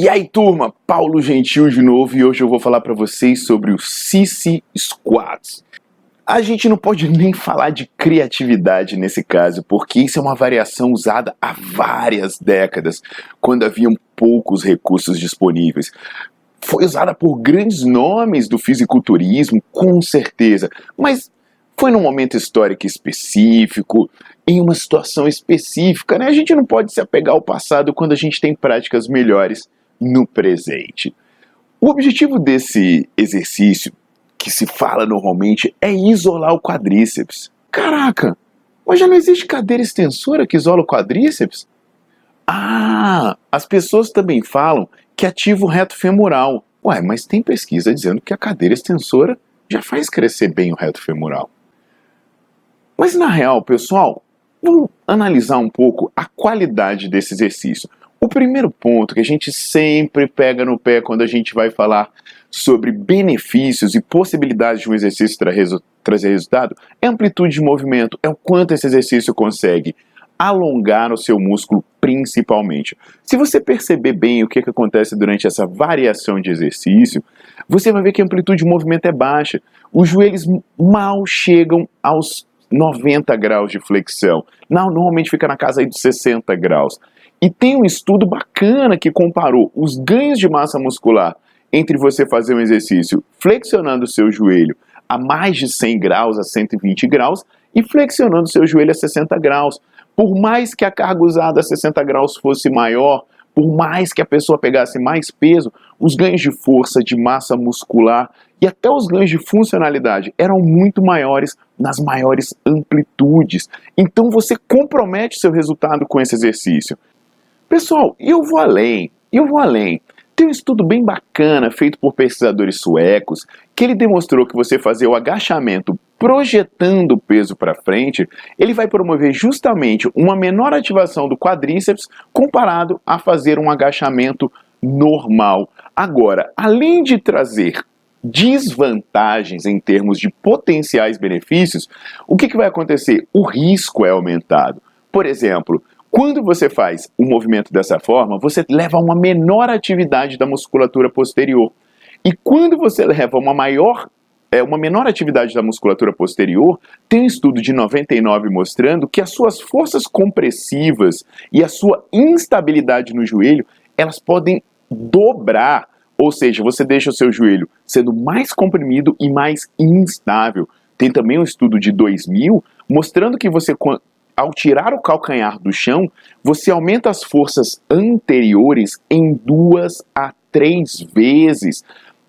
E aí, turma, Paulo Gentil de novo e hoje eu vou falar para vocês sobre o Sissy Squats. A gente não pode nem falar de criatividade nesse caso, porque isso é uma variação usada há várias décadas, quando haviam poucos recursos disponíveis. Foi usada por grandes nomes do fisiculturismo, com certeza, mas foi num momento histórico específico, em uma situação específica, né? A gente não pode se apegar ao passado quando a gente tem práticas melhores no presente. O objetivo desse exercício, que se fala normalmente, é isolar o quadríceps. Caraca, mas já não existe cadeira extensora que isola o quadríceps? Ah, as pessoas também falam que ativa o reto femoral. Ué, mas tem pesquisa dizendo que a cadeira extensora já faz crescer bem o reto femoral. Mas na real, pessoal, vamos analisar um pouco a qualidade desse exercício. O primeiro ponto que a gente sempre pega no pé quando a gente vai falar sobre benefícios e possibilidades de um exercício tra trazer resultado é amplitude de movimento, é o quanto esse exercício consegue alongar o seu músculo principalmente. Se você perceber bem o que, que acontece durante essa variação de exercício, você vai ver que a amplitude de movimento é baixa. Os joelhos mal chegam aos 90 graus de flexão. Não, normalmente fica na casa aí dos 60 graus. E tem um estudo bacana que comparou os ganhos de massa muscular entre você fazer um exercício flexionando o seu joelho a mais de 100 graus, a 120 graus, e flexionando o seu joelho a 60 graus. Por mais que a carga usada a 60 graus fosse maior, por mais que a pessoa pegasse mais peso, os ganhos de força, de massa muscular e até os ganhos de funcionalidade eram muito maiores nas maiores amplitudes. Então você compromete seu resultado com esse exercício. Pessoal, eu vou além, eu vou além. Tem um estudo bem bacana feito por pesquisadores suecos que ele demonstrou que você fazer o agachamento projetando o peso para frente, ele vai promover justamente uma menor ativação do quadríceps comparado a fazer um agachamento normal. Agora, além de trazer desvantagens em termos de potenciais benefícios, o que, que vai acontecer? O risco é aumentado. Por exemplo, quando você faz um movimento dessa forma, você leva uma menor atividade da musculatura posterior. E quando você leva uma maior é, uma menor atividade da musculatura posterior, tem um estudo de 99 mostrando que as suas forças compressivas e a sua instabilidade no joelho, elas podem dobrar, ou seja, você deixa o seu joelho sendo mais comprimido e mais instável. Tem também um estudo de 2000 mostrando que você ao tirar o calcanhar do chão, você aumenta as forças anteriores em duas a três vezes.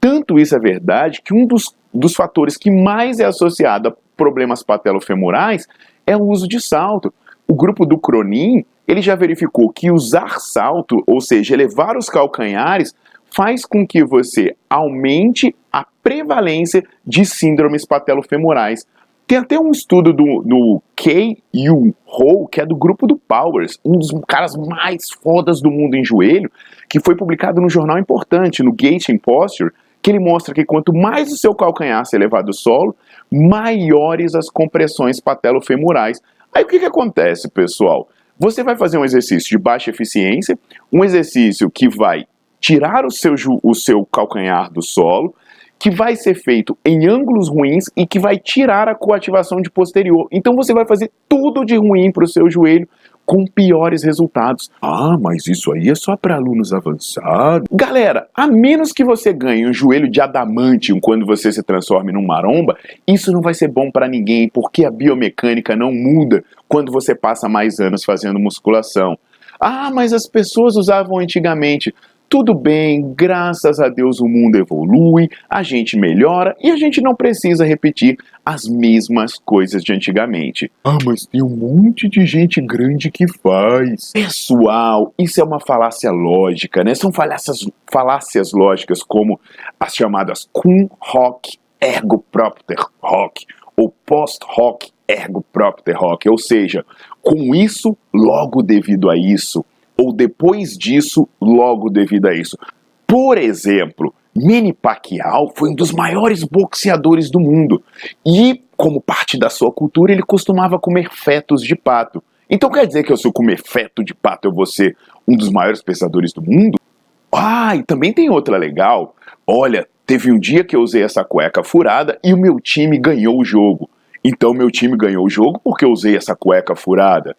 Tanto isso é verdade que um dos, dos fatores que mais é associado a problemas patelofemorais é o uso de salto. O grupo do Cronin, ele já verificou que usar salto, ou seja, elevar os calcanhares, faz com que você aumente a prevalência de síndromes patelofemorais. Tem até um estudo do, do K.U. Ho, que é do grupo do Powers, um dos caras mais fodas do mundo em joelho, que foi publicado num jornal importante, no Gating Posture, que ele mostra que quanto mais o seu calcanhar se elevar do solo, maiores as compressões patelofemorais. Aí o que, que acontece, pessoal? Você vai fazer um exercício de baixa eficiência, um exercício que vai tirar o seu, o seu calcanhar do solo, que vai ser feito em ângulos ruins e que vai tirar a coativação de posterior. Então você vai fazer tudo de ruim para o seu joelho com piores resultados. Ah, mas isso aí é só para alunos avançados. Galera, a menos que você ganhe um joelho de adamantium quando você se transforme num maromba, isso não vai ser bom para ninguém, porque a biomecânica não muda quando você passa mais anos fazendo musculação. Ah, mas as pessoas usavam antigamente. Tudo bem, graças a Deus o mundo evolui, a gente melhora e a gente não precisa repetir as mesmas coisas de antigamente. Ah, mas tem um monte de gente grande que faz. Pessoal, isso é uma falácia lógica, né? São falácias, falácias lógicas como as chamadas cum hoc ergo propter hoc ou post hoc ergo propter hoc, ou seja, com isso, logo devido a isso ou depois disso, logo devido a isso. Por exemplo, Manny Pacquiao foi um dos maiores boxeadores do mundo e, como parte da sua cultura, ele costumava comer fetos de pato. Então quer dizer que se eu comer feto de pato, eu vou ser um dos maiores pensadores do mundo? Ah, e também tem outra legal. Olha, teve um dia que eu usei essa cueca furada e o meu time ganhou o jogo. Então meu time ganhou o jogo porque eu usei essa cueca furada.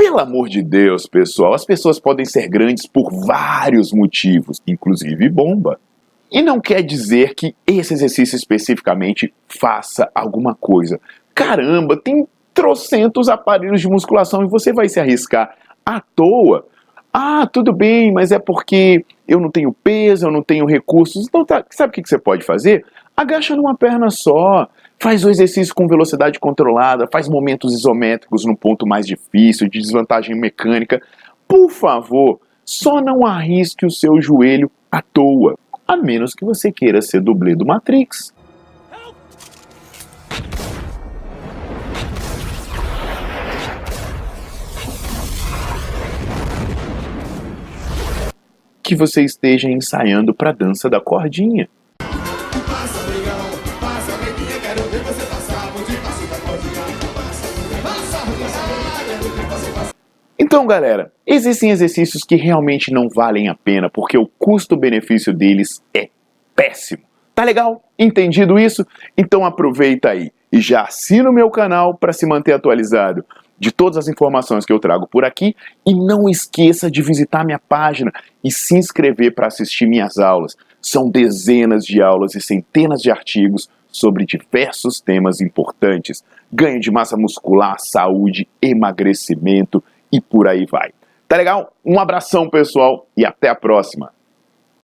Pelo amor de Deus, pessoal, as pessoas podem ser grandes por vários motivos, inclusive bomba. E não quer dizer que esse exercício especificamente faça alguma coisa. Caramba, tem trocentos aparelhos de musculação e você vai se arriscar à toa. Ah, tudo bem, mas é porque eu não tenho peso, eu não tenho recursos. Então, tá, sabe o que você pode fazer? Agacha numa perna só. Faz o exercício com velocidade controlada, faz momentos isométricos no ponto mais difícil, de desvantagem mecânica. Por favor, só não arrisque o seu joelho à toa, a menos que você queira ser dublê do Matrix. Que você esteja ensaiando para a dança da cordinha. Então, galera, existem exercícios que realmente não valem a pena porque o custo-benefício deles é péssimo. Tá legal? Entendido isso? Então aproveita aí e já assina o meu canal para se manter atualizado de todas as informações que eu trago por aqui e não esqueça de visitar minha página e se inscrever para assistir minhas aulas. São dezenas de aulas e centenas de artigos sobre diversos temas importantes: ganho de massa muscular, saúde, emagrecimento e por aí vai. Tá legal? Um abração, pessoal, e até a próxima.